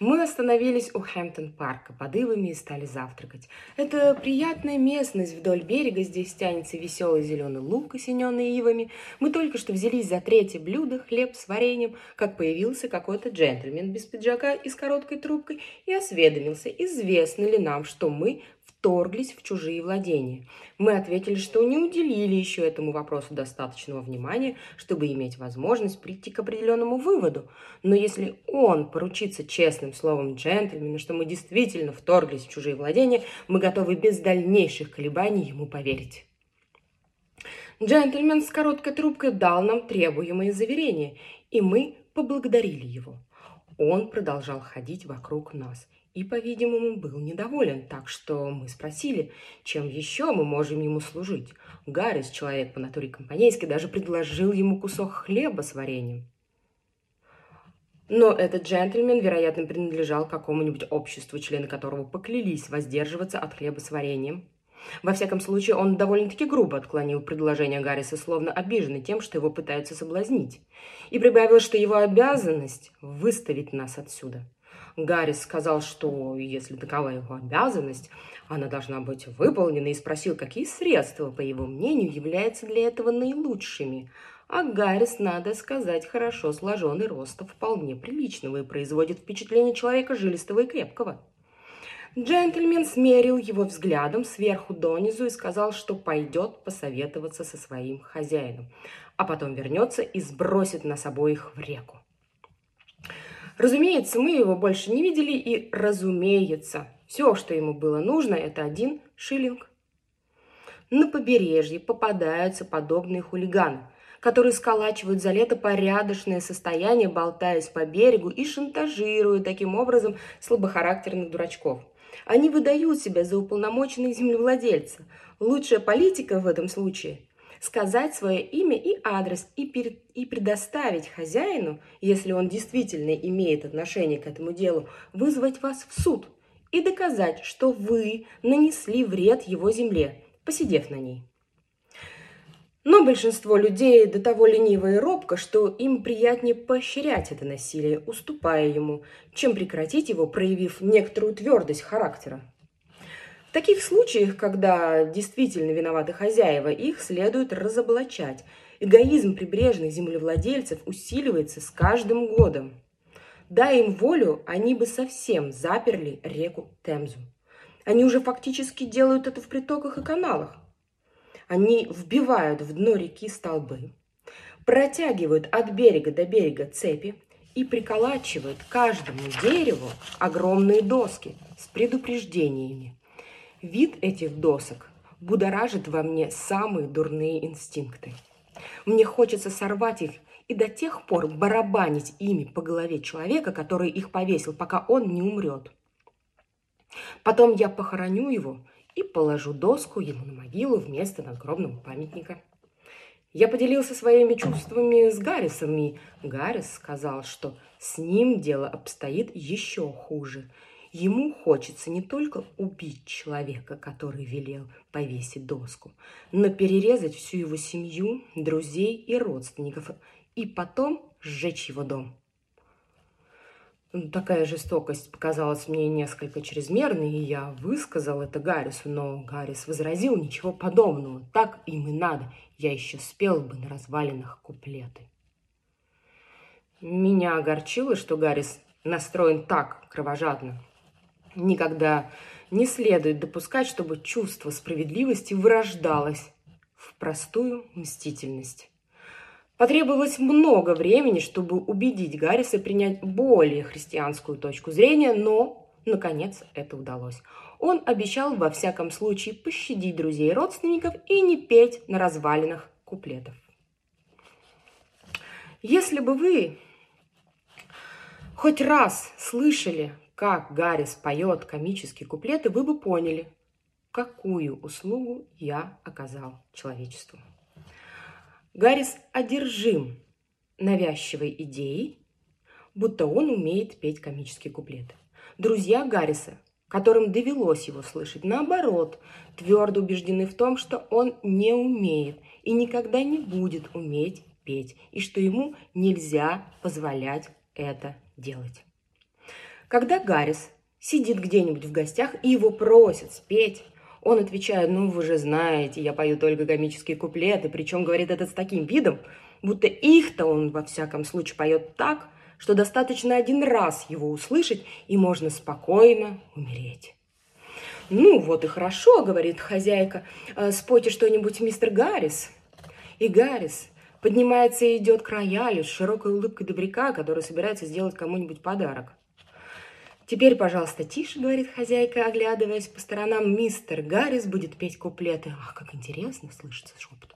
Мы остановились у Хэмптон-парка под ивами и стали завтракать. Это приятная местность вдоль берега, здесь тянется веселый зеленый луг, осененный ивами. Мы только что взялись за третье блюдо, хлеб с вареньем, как появился какой-то джентльмен без пиджака и с короткой трубкой и осведомился, известно ли нам, что мы вторглись в чужие владения. Мы ответили, что не уделили еще этому вопросу достаточного внимания, чтобы иметь возможность прийти к определенному выводу. Но если он поручится честным словом джентльмена, что мы действительно вторглись в чужие владения, мы готовы без дальнейших колебаний ему поверить. Джентльмен с короткой трубкой дал нам требуемые заверения, и мы поблагодарили его. Он продолжал ходить вокруг нас – и, по-видимому, был недоволен, так что мы спросили, чем еще мы можем ему служить. Гаррис, человек по натуре компанейский, даже предложил ему кусок хлеба с вареньем. Но этот джентльмен, вероятно, принадлежал какому-нибудь обществу, члены которого поклялись воздерживаться от хлеба с вареньем. Во всяком случае, он довольно-таки грубо отклонил предложение Гарриса, словно обиженный тем, что его пытаются соблазнить, и прибавил, что его обязанность – выставить нас отсюда – Гаррис сказал, что если такова его обязанность, она должна быть выполнена, и спросил, какие средства, по его мнению, являются для этого наилучшими. А Гаррис, надо сказать, хорошо сложенный роста, вполне приличного и производит впечатление человека жилистого и крепкого. Джентльмен смерил его взглядом сверху донизу и сказал, что пойдет посоветоваться со своим хозяином, а потом вернется и сбросит нас обоих в реку. Разумеется, мы его больше не видели, и, разумеется, все, что ему было нужно, это один шиллинг. На побережье попадаются подобные хулиганы, которые сколачивают за лето порядочное состояние, болтаясь по берегу и шантажируя таким образом слабохарактерных дурачков. Они выдают себя за уполномоченных землевладельца. Лучшая политика в этом случае – сказать свое имя и адрес и, перед, и предоставить хозяину, если он действительно имеет отношение к этому делу, вызвать вас в суд и доказать, что вы нанесли вред его земле, посидев на ней. Но большинство людей до того лениво и робко, что им приятнее поощрять это насилие, уступая ему, чем прекратить его, проявив некоторую твердость характера таких случаях, когда действительно виноваты хозяева, их следует разоблачать. Эгоизм прибрежных землевладельцев усиливается с каждым годом. Дай им волю, они бы совсем заперли реку Темзу. Они уже фактически делают это в притоках и каналах. Они вбивают в дно реки столбы, протягивают от берега до берега цепи и приколачивают каждому дереву огромные доски с предупреждениями. Вид этих досок будоражит во мне самые дурные инстинкты. Мне хочется сорвать их и до тех пор барабанить ими по голове человека, который их повесил, пока он не умрет. Потом я похороню его и положу доску ему на могилу вместо надгробного памятника. Я поделился своими чувствами с Гаррисом, и Гаррис сказал, что с ним дело обстоит еще хуже – Ему хочется не только убить человека, который велел повесить доску, но перерезать всю его семью, друзей и родственников, и потом сжечь его дом. Такая жестокость показалась мне несколько чрезмерной, и я высказал это Гаррису, но Гаррис возразил ничего подобного. Так им и надо. Я еще спел бы на развалинах куплеты. Меня огорчило, что Гаррис настроен так кровожадно. Никогда не следует допускать, чтобы чувство справедливости вырождалось в простую мстительность. Потребовалось много времени, чтобы убедить Гарриса принять более христианскую точку зрения, но, наконец, это удалось. Он обещал во всяком случае пощадить друзей и родственников и не петь на развалинах куплетов. Если бы вы хоть раз слышали как Гаррис поет комические куплеты, вы бы поняли, какую услугу я оказал человечеству. Гаррис одержим навязчивой идеей, будто он умеет петь комические куплеты. Друзья Гарриса, которым довелось его слышать, наоборот, твердо убеждены в том, что он не умеет и никогда не будет уметь петь, и что ему нельзя позволять это делать. Когда Гаррис сидит где-нибудь в гостях и его просят спеть, он отвечает, ну вы же знаете, я пою только комические куплеты, причем говорит это с таким видом, будто их-то он во всяком случае поет так, что достаточно один раз его услышать, и можно спокойно умереть. «Ну, вот и хорошо», — говорит хозяйка, «Э, «спойте что-нибудь, мистер Гаррис». И Гаррис поднимается и идет к роялю с широкой улыбкой добряка, который собирается сделать кому-нибудь подарок. «Теперь, пожалуйста, тише», — говорит хозяйка, оглядываясь по сторонам. «Мистер Гаррис будет петь куплеты». Ах, как интересно слышится шепот.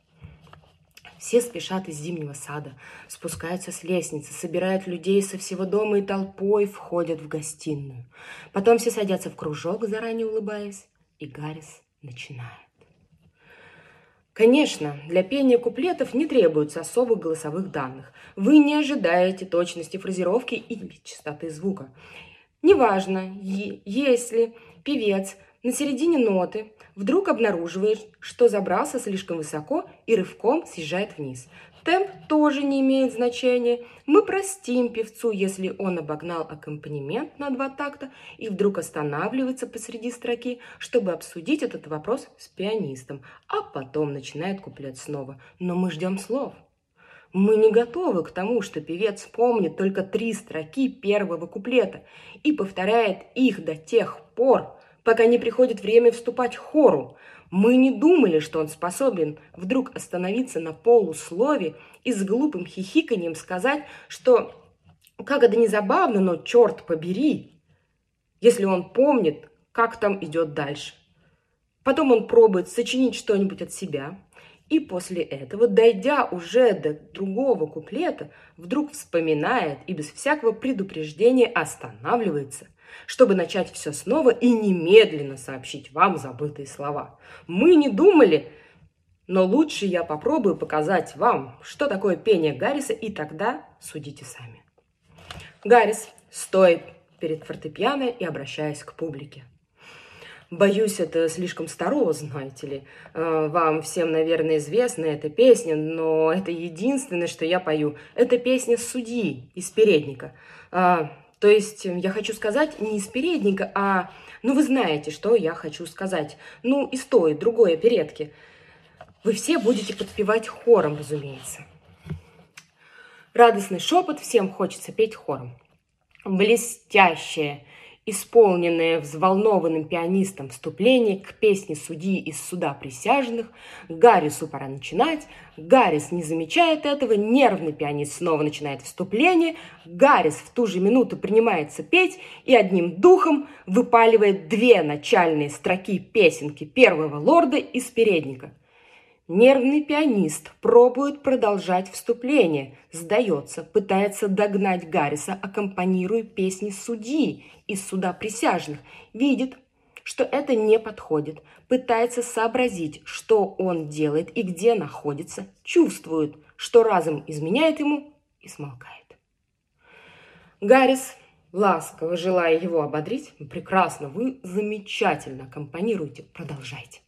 Все спешат из зимнего сада, спускаются с лестницы, собирают людей со всего дома и толпой входят в гостиную. Потом все садятся в кружок, заранее улыбаясь, и Гаррис начинает. Конечно, для пения куплетов не требуется особых голосовых данных. Вы не ожидаете точности фразировки и частоты звука. Неважно, если певец на середине ноты вдруг обнаруживает, что забрался слишком высоко и рывком съезжает вниз. Темп тоже не имеет значения. Мы простим певцу, если он обогнал аккомпанемент на два такта и вдруг останавливается посреди строки, чтобы обсудить этот вопрос с пианистом, а потом начинает куплет снова. Но мы ждем слов – мы не готовы к тому, что певец помнит только три строки первого куплета и повторяет их до тех пор, пока не приходит время вступать в хору. Мы не думали, что он способен вдруг остановиться на полуслове и с глупым хихиканием сказать, что как это не забавно, но черт побери, если он помнит, как там идет дальше. Потом он пробует сочинить что-нибудь от себя, и после этого, дойдя уже до другого куплета, вдруг вспоминает и без всякого предупреждения останавливается, чтобы начать все снова и немедленно сообщить вам забытые слова. Мы не думали, но лучше я попробую показать вам, что такое пение Гарриса, и тогда судите сами. Гаррис стоит перед фортепиано и обращаясь к публике. Боюсь, это слишком старо, знаете ли. Э, вам всем, наверное, известна эта песня, но это единственное, что я пою. Это песня судьи из передника. А, то есть я хочу сказать не из передника, а... Ну, вы знаете, что я хочу сказать. Ну, из той, другой оперетки. Вы все будете подпевать хором, разумеется. Радостный шепот, всем хочется петь хором. Блестящее исполненное взволнованным пианистом вступление к песне судьи из суда присяжных. Гаррису пора начинать. Гаррис не замечает этого. Нервный пианист снова начинает вступление. Гаррис в ту же минуту принимается петь и одним духом выпаливает две начальные строки песенки первого лорда из передника. Нервный пианист пробует продолжать вступление, сдается, пытается догнать Гарриса, аккомпанируя песни судьи из суда присяжных, видит, что это не подходит, пытается сообразить, что он делает и где находится, чувствует, что разум изменяет ему и смолкает. Гаррис, ласково желая его ободрить, прекрасно, вы замечательно аккомпанируете, продолжайте.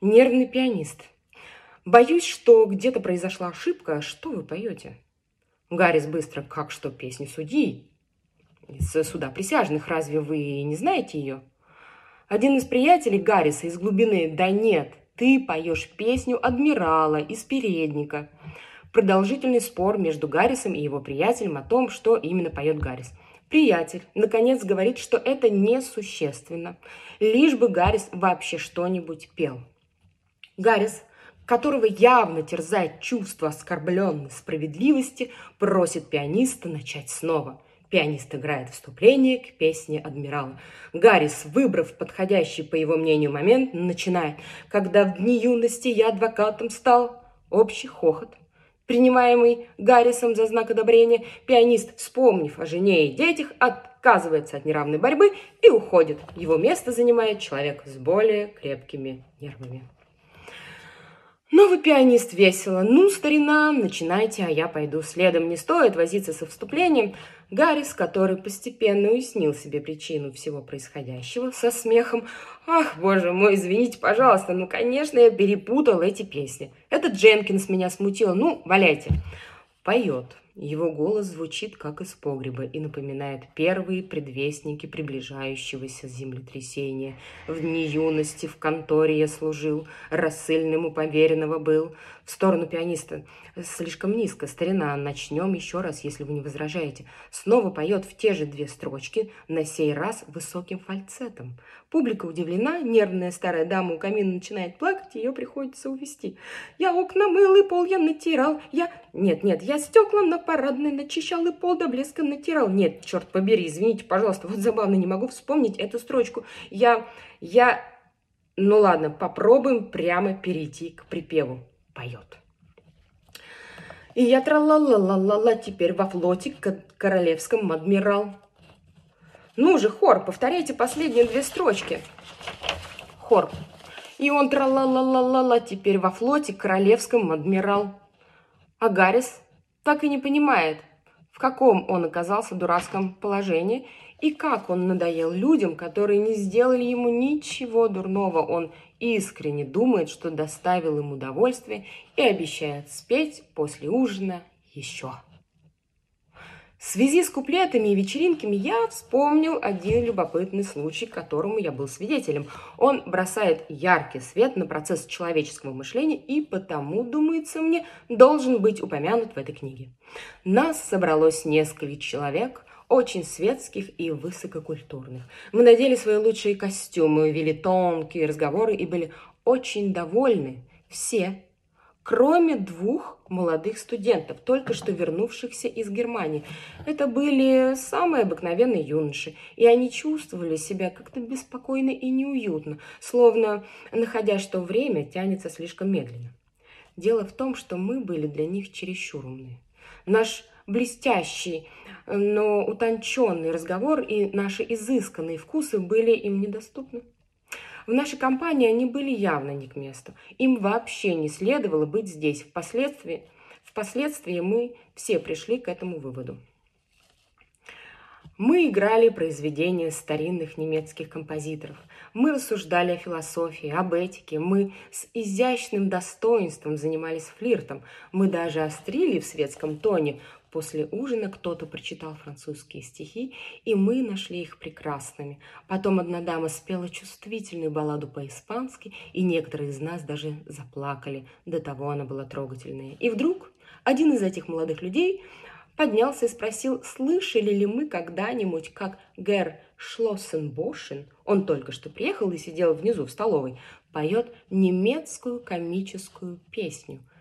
Нервный пианист – Боюсь, что где-то произошла ошибка. Что вы поете? Гаррис быстро, как что, песни судьи? Из суда присяжных, разве вы не знаете ее? Один из приятелей Гарриса из глубины, да нет, ты поешь песню адмирала из передника. Продолжительный спор между Гаррисом и его приятелем о том, что именно поет Гаррис. Приятель, наконец, говорит, что это несущественно, лишь бы Гаррис вообще что-нибудь пел. Гаррис которого явно терзает чувство оскорбленной справедливости, просит пианиста начать снова. Пианист играет вступление к песне адмирала. Гаррис, выбрав подходящий, по его мнению, момент, начинает. «Когда в дни юности я адвокатом стал...» Общий хохот. Принимаемый Гаррисом за знак одобрения, пианист, вспомнив о жене и детях, отказывается от неравной борьбы и уходит. Его место занимает человек с более крепкими нервами. Новый пианист весело. Ну, старина, начинайте, а я пойду следом. Не стоит возиться со вступлением. Гаррис, который постепенно уяснил себе причину всего происходящего, со смехом. Ах, боже мой, извините, пожалуйста, ну, конечно, я перепутал эти песни. Это Дженкинс меня смутил. Ну, валяйте. Поет. Его голос звучит, как из погреба, и напоминает первые предвестники приближающегося землетрясения. В дни юности в конторе я служил, рассыльным у поверенного был. В сторону пианиста. Слишком низко, старина. Начнем еще раз, если вы не возражаете. Снова поет в те же две строчки, на сей раз высоким фальцетом. Публика удивлена, нервная старая дама у камина начинает плакать, ее приходится увести. Я окна мыл и пол я натирал, я... Нет, нет, я стекла на парадной начищал и пол до блеска натирал. Нет, черт побери, извините, пожалуйста, вот забавно, не могу вспомнить эту строчку. Я... я... Ну ладно, попробуем прямо перейти к припеву поет. И я тра-ла-ла-ла-ла-ла теперь во флоте королевском адмирал. Ну же, хор, повторяйте последние две строчки. Хор. И он тра-ла-ла-ла-ла-ла теперь во флоте королевском адмирал. А Гаррис так и не понимает, в каком он оказался дурацком положении и как он надоел людям, которые не сделали ему ничего дурного. Он искренне думает, что доставил им удовольствие и обещает спеть после ужина еще. В связи с куплетами и вечеринками я вспомнил один любопытный случай, которому я был свидетелем. Он бросает яркий свет на процесс человеческого мышления и потому, думается мне, должен быть упомянут в этой книге. Нас собралось несколько человек, очень светских и высококультурных. Мы надели свои лучшие костюмы, вели тонкие разговоры и были очень довольны все, кроме двух молодых студентов, только что вернувшихся из Германии. Это были самые обыкновенные юноши, и они чувствовали себя как-то беспокойно и неуютно, словно, находя, что время тянется слишком медленно. Дело в том, что мы были для них чересчур умные. Наш блестящий, но утонченный разговор и наши изысканные вкусы были им недоступны. В нашей компании они были явно не к месту. Им вообще не следовало быть здесь. Впоследствии, впоследствии мы все пришли к этому выводу. Мы играли произведения старинных немецких композиторов. Мы рассуждали о философии, об этике. Мы с изящным достоинством занимались флиртом. Мы даже острили в светском тоне, После ужина кто-то прочитал французские стихи, и мы нашли их прекрасными. Потом одна дама спела чувствительную балладу по-испански, и некоторые из нас даже заплакали, до того она была трогательная. И вдруг один из этих молодых людей поднялся и спросил, слышали ли мы когда-нибудь, как Гер Шлоссенбошен, он только что приехал и сидел внизу в столовой, поет немецкую комическую песню –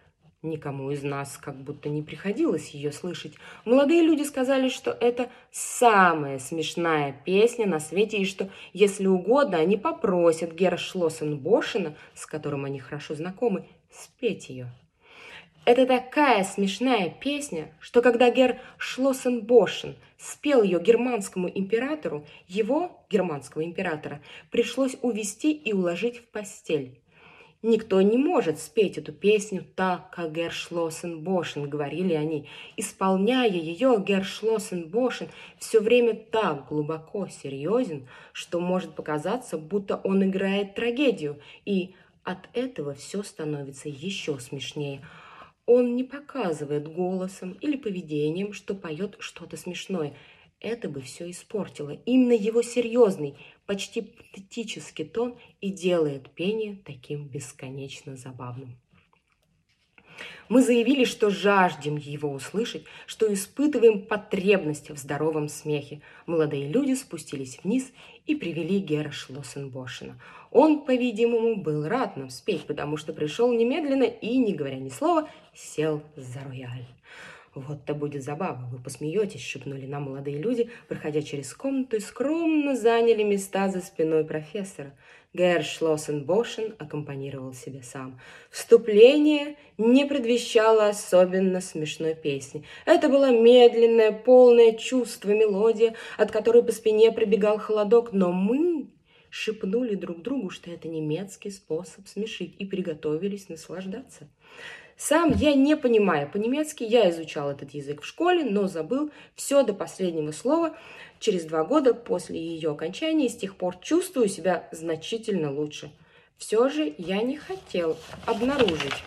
Никому из нас как будто не приходилось ее слышать. Молодые люди сказали, что это самая смешная песня на свете, и что, если угодно, они попросят Гера Шлоссенбошена, с которым они хорошо знакомы, спеть ее. Это такая смешная песня, что когда Гер Шлоссенбошен спел ее германскому императору, его, германского императора, пришлось увести и уложить в постель. Никто не может спеть эту песню так, как Гершлоссенбошен, говорили они. Исполняя ее, Гершлоссенбошен все время так глубоко серьезен, что может показаться, будто он играет трагедию, и от этого все становится еще смешнее. Он не показывает голосом или поведением, что поет что-то смешное. Это бы все испортило. Именно его серьезный, почти патетический тон и делает пение таким бесконечно забавным. Мы заявили, что жаждем его услышать, что испытываем потребность в здоровом смехе. Молодые люди спустились вниз и привели Гера Шлоссенбошена. Он, по-видимому, был рад нам спеть, потому что пришел немедленно и, не говоря ни слова, сел за рояль. «Вот-то будет забава, вы посмеетесь», — шепнули нам молодые люди, проходя через комнату и скромно заняли места за спиной профессора. Герр Шлоссенбошен аккомпанировал себе сам. Вступление не предвещало особенно смешной песни. Это была медленная, полная чувства мелодия, от которой по спине пробегал холодок, но мы шепнули друг другу, что это немецкий способ смешить, и приготовились наслаждаться. Сам я не понимаю по-немецки, я изучал этот язык в школе, но забыл все до последнего слова. Через два года после ее окончания с тех пор чувствую себя значительно лучше. Все же я не хотел обнаружить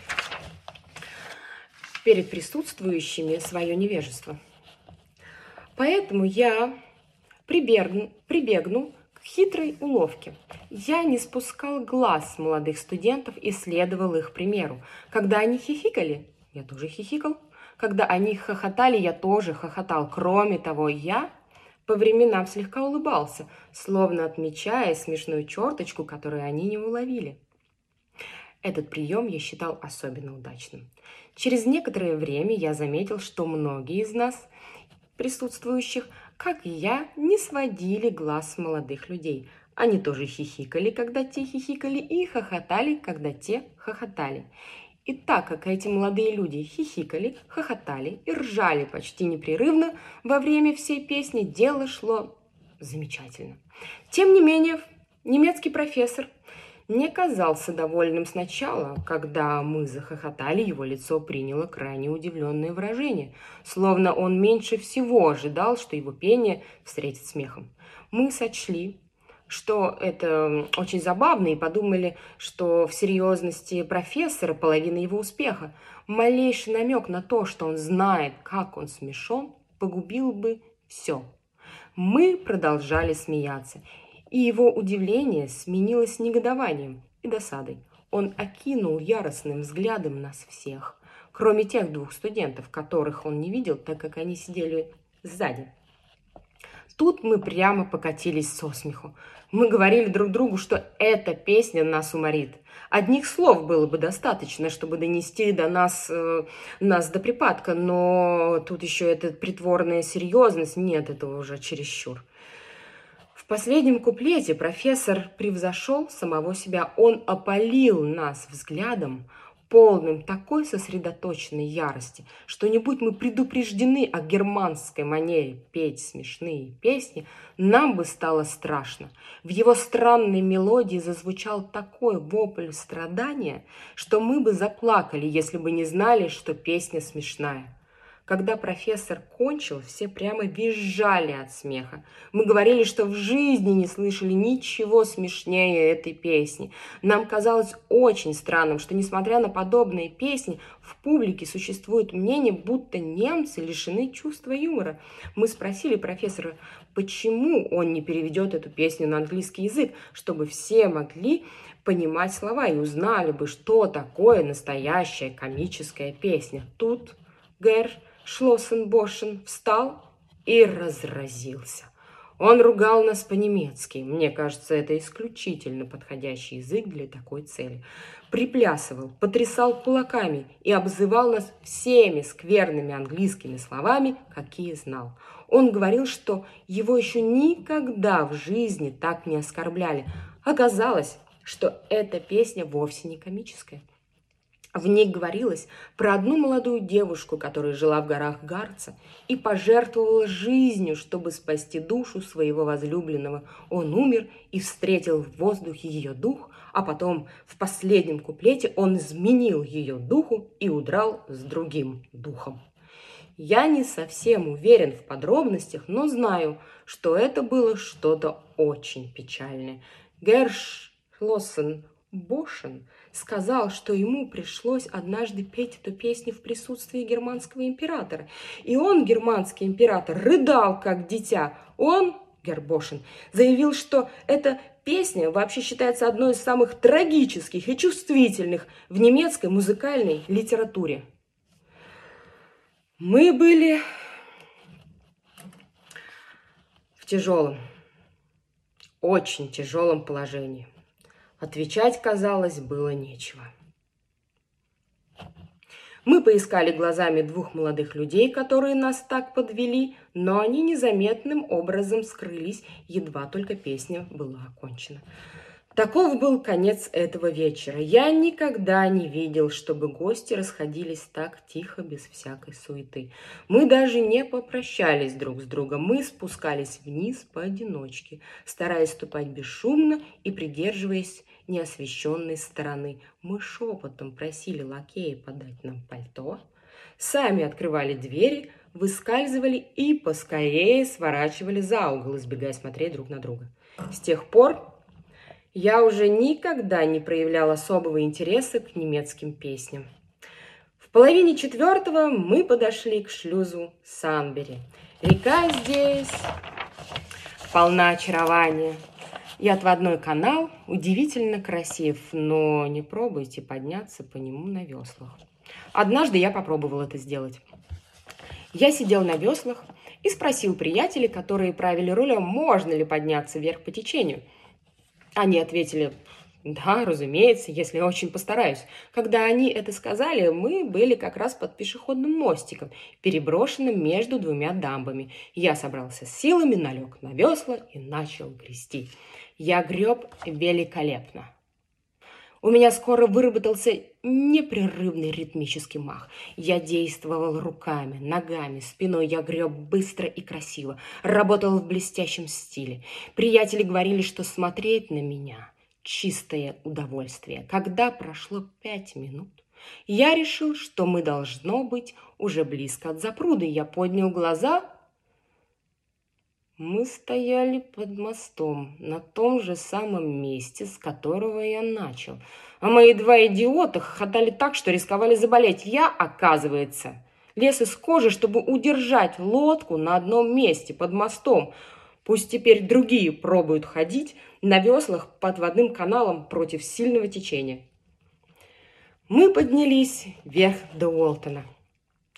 перед присутствующими свое невежество. Поэтому я прибегну, прибегну хитрой уловке. Я не спускал глаз молодых студентов и следовал их примеру. Когда они хихикали, я тоже хихикал. Когда они хохотали, я тоже хохотал. Кроме того, я по временам слегка улыбался, словно отмечая смешную черточку, которую они не уловили. Этот прием я считал особенно удачным. Через некоторое время я заметил, что многие из нас, присутствующих, как и я, не сводили глаз молодых людей. Они тоже хихикали, когда те хихикали, и хохотали, когда те хохотали. И так как эти молодые люди хихикали, хохотали и ржали почти непрерывно во время всей песни, дело шло замечательно. Тем не менее, немецкий профессор не казался довольным сначала, когда мы захохотали, его лицо приняло крайне удивленное выражение, словно он меньше всего ожидал, что его пение встретит смехом. Мы сочли, что это очень забавно, и подумали, что в серьезности профессора половина его успеха. Малейший намек на то, что он знает, как он смешон, погубил бы все. Мы продолжали смеяться, и его удивление сменилось негодованием и досадой. Он окинул яростным взглядом нас всех, кроме тех двух студентов, которых он не видел, так как они сидели сзади. Тут мы прямо покатились со смеху. Мы говорили друг другу, что эта песня нас уморит. Одних слов было бы достаточно, чтобы донести до нас, э, нас до припадка, но тут еще эта притворная серьезность, нет, этого уже чересчур. В последнем куплете профессор превзошел самого себя. Он опалил нас взглядом, полным такой сосредоточенной ярости, что не будь мы предупреждены о германской манере петь смешные песни, нам бы стало страшно. В его странной мелодии зазвучал такой вопль страдания, что мы бы заплакали, если бы не знали, что песня смешная. Когда профессор кончил, все прямо визжали от смеха. Мы говорили, что в жизни не слышали ничего смешнее этой песни. Нам казалось очень странным, что, несмотря на подобные песни, в публике существует мнение, будто немцы лишены чувства юмора. Мы спросили профессора, почему он не переведет эту песню на английский язык, чтобы все могли понимать слова и узнали бы, что такое настоящая комическая песня. Тут Гэр Шлоссенбошен встал и разразился. Он ругал нас по-немецки. Мне кажется, это исключительно подходящий язык для такой цели. Приплясывал, потрясал кулаками и обзывал нас всеми скверными английскими словами, какие знал. Он говорил, что его еще никогда в жизни так не оскорбляли. Оказалось, что эта песня вовсе не комическая. В ней говорилось про одну молодую девушку, которая жила в горах Гарца и пожертвовала жизнью, чтобы спасти душу своего возлюбленного. Он умер и встретил в воздухе ее дух, а потом в последнем куплете он изменил ее духу и удрал с другим духом. Я не совсем уверен в подробностях, но знаю, что это было что-то очень печальное. Герш Лоссен Бошен сказал, что ему пришлось однажды петь эту песню в присутствии германского императора. И он, германский император, рыдал, как дитя. Он, Гербошин, заявил, что эта песня вообще считается одной из самых трагических и чувствительных в немецкой музыкальной литературе. Мы были в тяжелом, очень тяжелом положении. Отвечать, казалось, было нечего. Мы поискали глазами двух молодых людей, которые нас так подвели, но они незаметным образом скрылись, едва только песня была окончена. Таков был конец этого вечера. Я никогда не видел, чтобы гости расходились так тихо, без всякой суеты. Мы даже не попрощались друг с другом. Мы спускались вниз поодиночке, стараясь ступать бесшумно и придерживаясь неосвещенной стороны. Мы шепотом просили лакея подать нам пальто, сами открывали двери, выскальзывали и поскорее сворачивали за угол, избегая смотреть друг на друга. С тех пор я уже никогда не проявлял особого интереса к немецким песням. В половине четвертого мы подошли к шлюзу Санбери. Река здесь полна очарования. И отводной канал удивительно красив, но не пробуйте подняться по нему на веслах. Однажды я попробовал это сделать. Я сидел на веслах и спросил приятелей, которые правили рулем, можно ли подняться вверх по течению. Они ответили, да, разумеется, если я очень постараюсь. Когда они это сказали, мы были как раз под пешеходным мостиком, переброшенным между двумя дамбами. Я собрался с силами, налег на весла и начал грести. Я греб великолепно. У меня скоро выработался непрерывный ритмический мах. Я действовал руками, ногами, спиной. Я греб быстро и красиво. Работал в блестящем стиле. Приятели говорили, что смотреть на меня – чистое удовольствие. Когда прошло пять минут, я решил, что мы должно быть уже близко от запруды. Я поднял глаза мы стояли под мостом, на том же самом месте, с которого я начал. А мои два идиота хохотали так, что рисковали заболеть. Я, оказывается, лез из кожи, чтобы удержать лодку на одном месте, под мостом. Пусть теперь другие пробуют ходить на веслах под водным каналом против сильного течения. Мы поднялись вверх до Уолтона.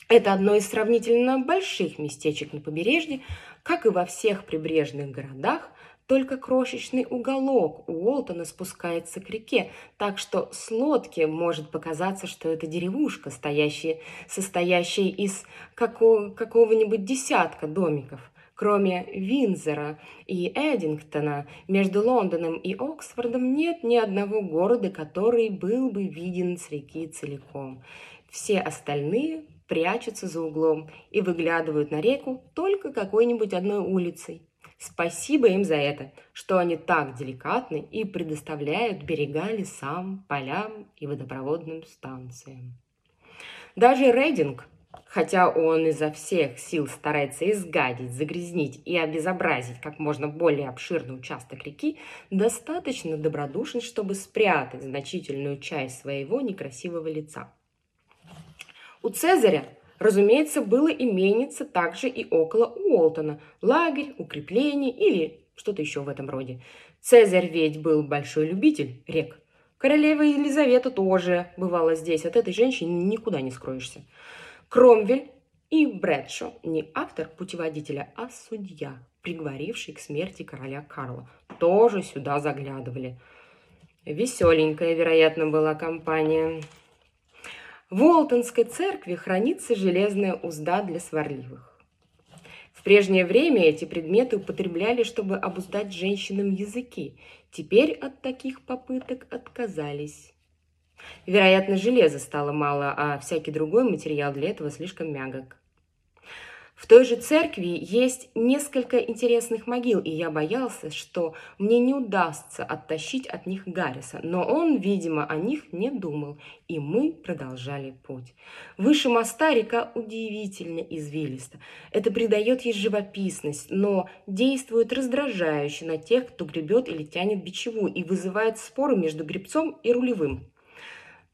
Это одно из сравнительно больших местечек на побережье, как и во всех прибрежных городах, только крошечный уголок Уолтона спускается к реке, так что с лодки может показаться, что это деревушка, стоящая, состоящая из какого, какого-нибудь десятка домиков. Кроме Винзера и Эдингтона, между Лондоном и Оксфордом нет ни одного города, который был бы виден с реки целиком. Все остальные прячутся за углом и выглядывают на реку только какой-нибудь одной улицей. Спасибо им за это, что они так деликатны и предоставляют берега лесам, полям и водопроводным станциям. Даже Рейдинг, хотя он изо всех сил старается изгадить, загрязнить и обезобразить как можно более обширный участок реки, достаточно добродушен, чтобы спрятать значительную часть своего некрасивого лица. У Цезаря, разумеется, было имениться также и около Уолтона, лагерь, укрепление или что-то еще в этом роде. Цезарь ведь был большой любитель рек. Королева Елизавета тоже бывала здесь, от этой женщины никуда не скроешься. Кромвель и Брэдшо не автор путеводителя, а судья, приговоривший к смерти короля Карла, тоже сюда заглядывали. Веселенькая, вероятно, была компания. В Уолтонской церкви хранится железная узда для сварливых. В прежнее время эти предметы употребляли, чтобы обуздать женщинам языки. Теперь от таких попыток отказались. Вероятно, железа стало мало, а всякий другой материал для этого слишком мягок. В той же церкви есть несколько интересных могил, и я боялся, что мне не удастся оттащить от них Гарриса. Но он, видимо, о них не думал, и мы продолжали путь. Выше моста река удивительно извилиста. Это придает ей живописность, но действует раздражающе на тех, кто гребет или тянет бичеву, и вызывает споры между гребцом и рулевым.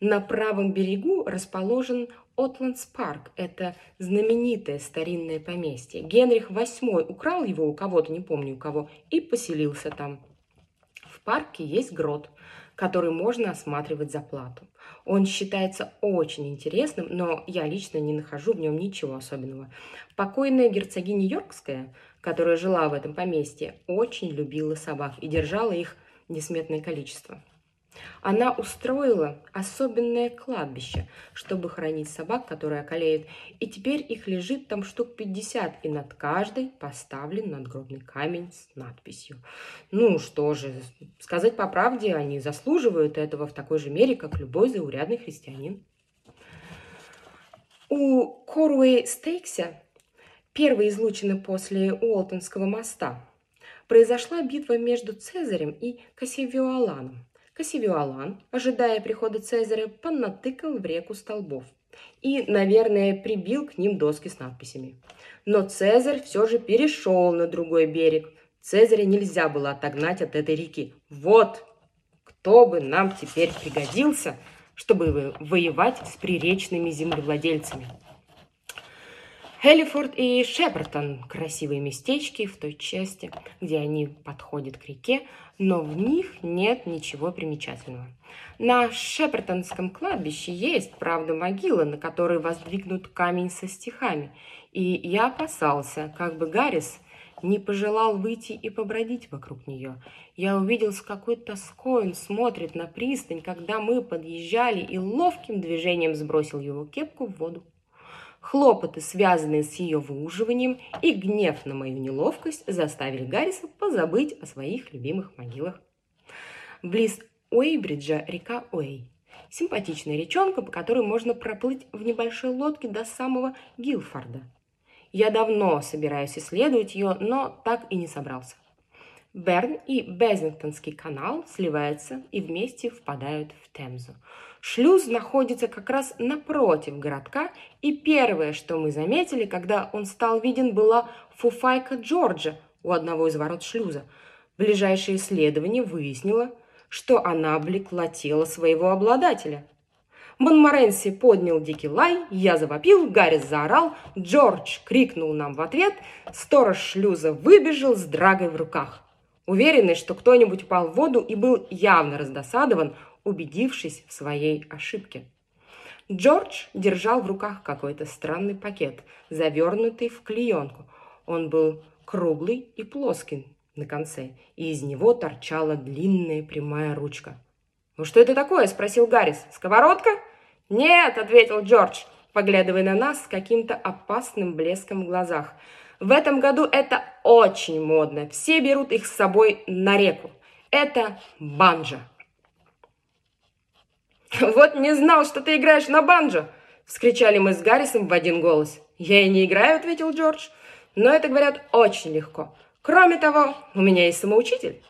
На правом берегу расположен Отландс парк – это знаменитое старинное поместье. Генрих VIII украл его у кого-то, не помню у кого, и поселился там. В парке есть грот, который можно осматривать за плату. Он считается очень интересным, но я лично не нахожу в нем ничего особенного. Покойная герцогиня Йоркская, которая жила в этом поместье, очень любила собак и держала их несметное количество. Она устроила особенное кладбище, чтобы хранить собак, которые околеют, и теперь их лежит там штук 50, и над каждой поставлен надгробный камень с надписью. Ну что же, сказать по правде, они заслуживают этого в такой же мере, как любой заурядный христианин. У Коруэй Стейкся, первой излучины после Уолтонского моста, произошла битва между Цезарем и Кассивиоланом. Кассивиолан, ожидая прихода Цезаря, понатыкал в реку столбов и, наверное, прибил к ним доски с надписями. Но Цезарь все же перешел на другой берег. Цезаря нельзя было отогнать от этой реки. Вот кто бы нам теперь пригодился чтобы воевать с приречными землевладельцами. Хеллифорд и Шепертон – красивые местечки в той части, где они подходят к реке, но в них нет ничего примечательного. На Шепертонском кладбище есть, правда, могила, на которой воздвигнут камень со стихами, и я опасался, как бы Гаррис не пожелал выйти и побродить вокруг нее. Я увидел, с какой тоской он смотрит на пристань, когда мы подъезжали, и ловким движением сбросил его кепку в воду. Хлопоты, связанные с ее выуживанием, и гнев на мою неловкость заставили Гарриса позабыть о своих любимых могилах. Близ Уэйбриджа река Уэй. Симпатичная речонка, по которой можно проплыть в небольшой лодке до самого Гилфорда. Я давно собираюсь исследовать ее, но так и не собрался. Берн и Безингтонский канал сливаются и вместе впадают в Темзу. Шлюз находится как раз напротив городка, и первое, что мы заметили, когда он стал виден, была фуфайка Джорджа у одного из ворот шлюза. Ближайшее исследование выяснило, что она облекла тело своего обладателя. Монморенси поднял дикий лай, я завопил, Гаррис заорал, Джордж крикнул нам в ответ, сторож шлюза выбежал с драгой в руках. Уверенный, что кто-нибудь упал в воду и был явно раздосадован, убедившись в своей ошибке. Джордж держал в руках какой-то странный пакет, завернутый в клеенку. Он был круглый и плоский на конце, и из него торчала длинная прямая ручка. «Ну что это такое?» – спросил Гаррис. «Сковородка?» «Нет», – ответил Джордж, поглядывая на нас с каким-то опасным блеском в глазах. «В этом году это очень модно. Все берут их с собой на реку. Это банджа». «Вот не знал, что ты играешь на банджо!» – вскричали мы с Гаррисом в один голос. «Я и не играю», – ответил Джордж. «Но это, говорят, очень легко. Кроме того, у меня есть самоучитель».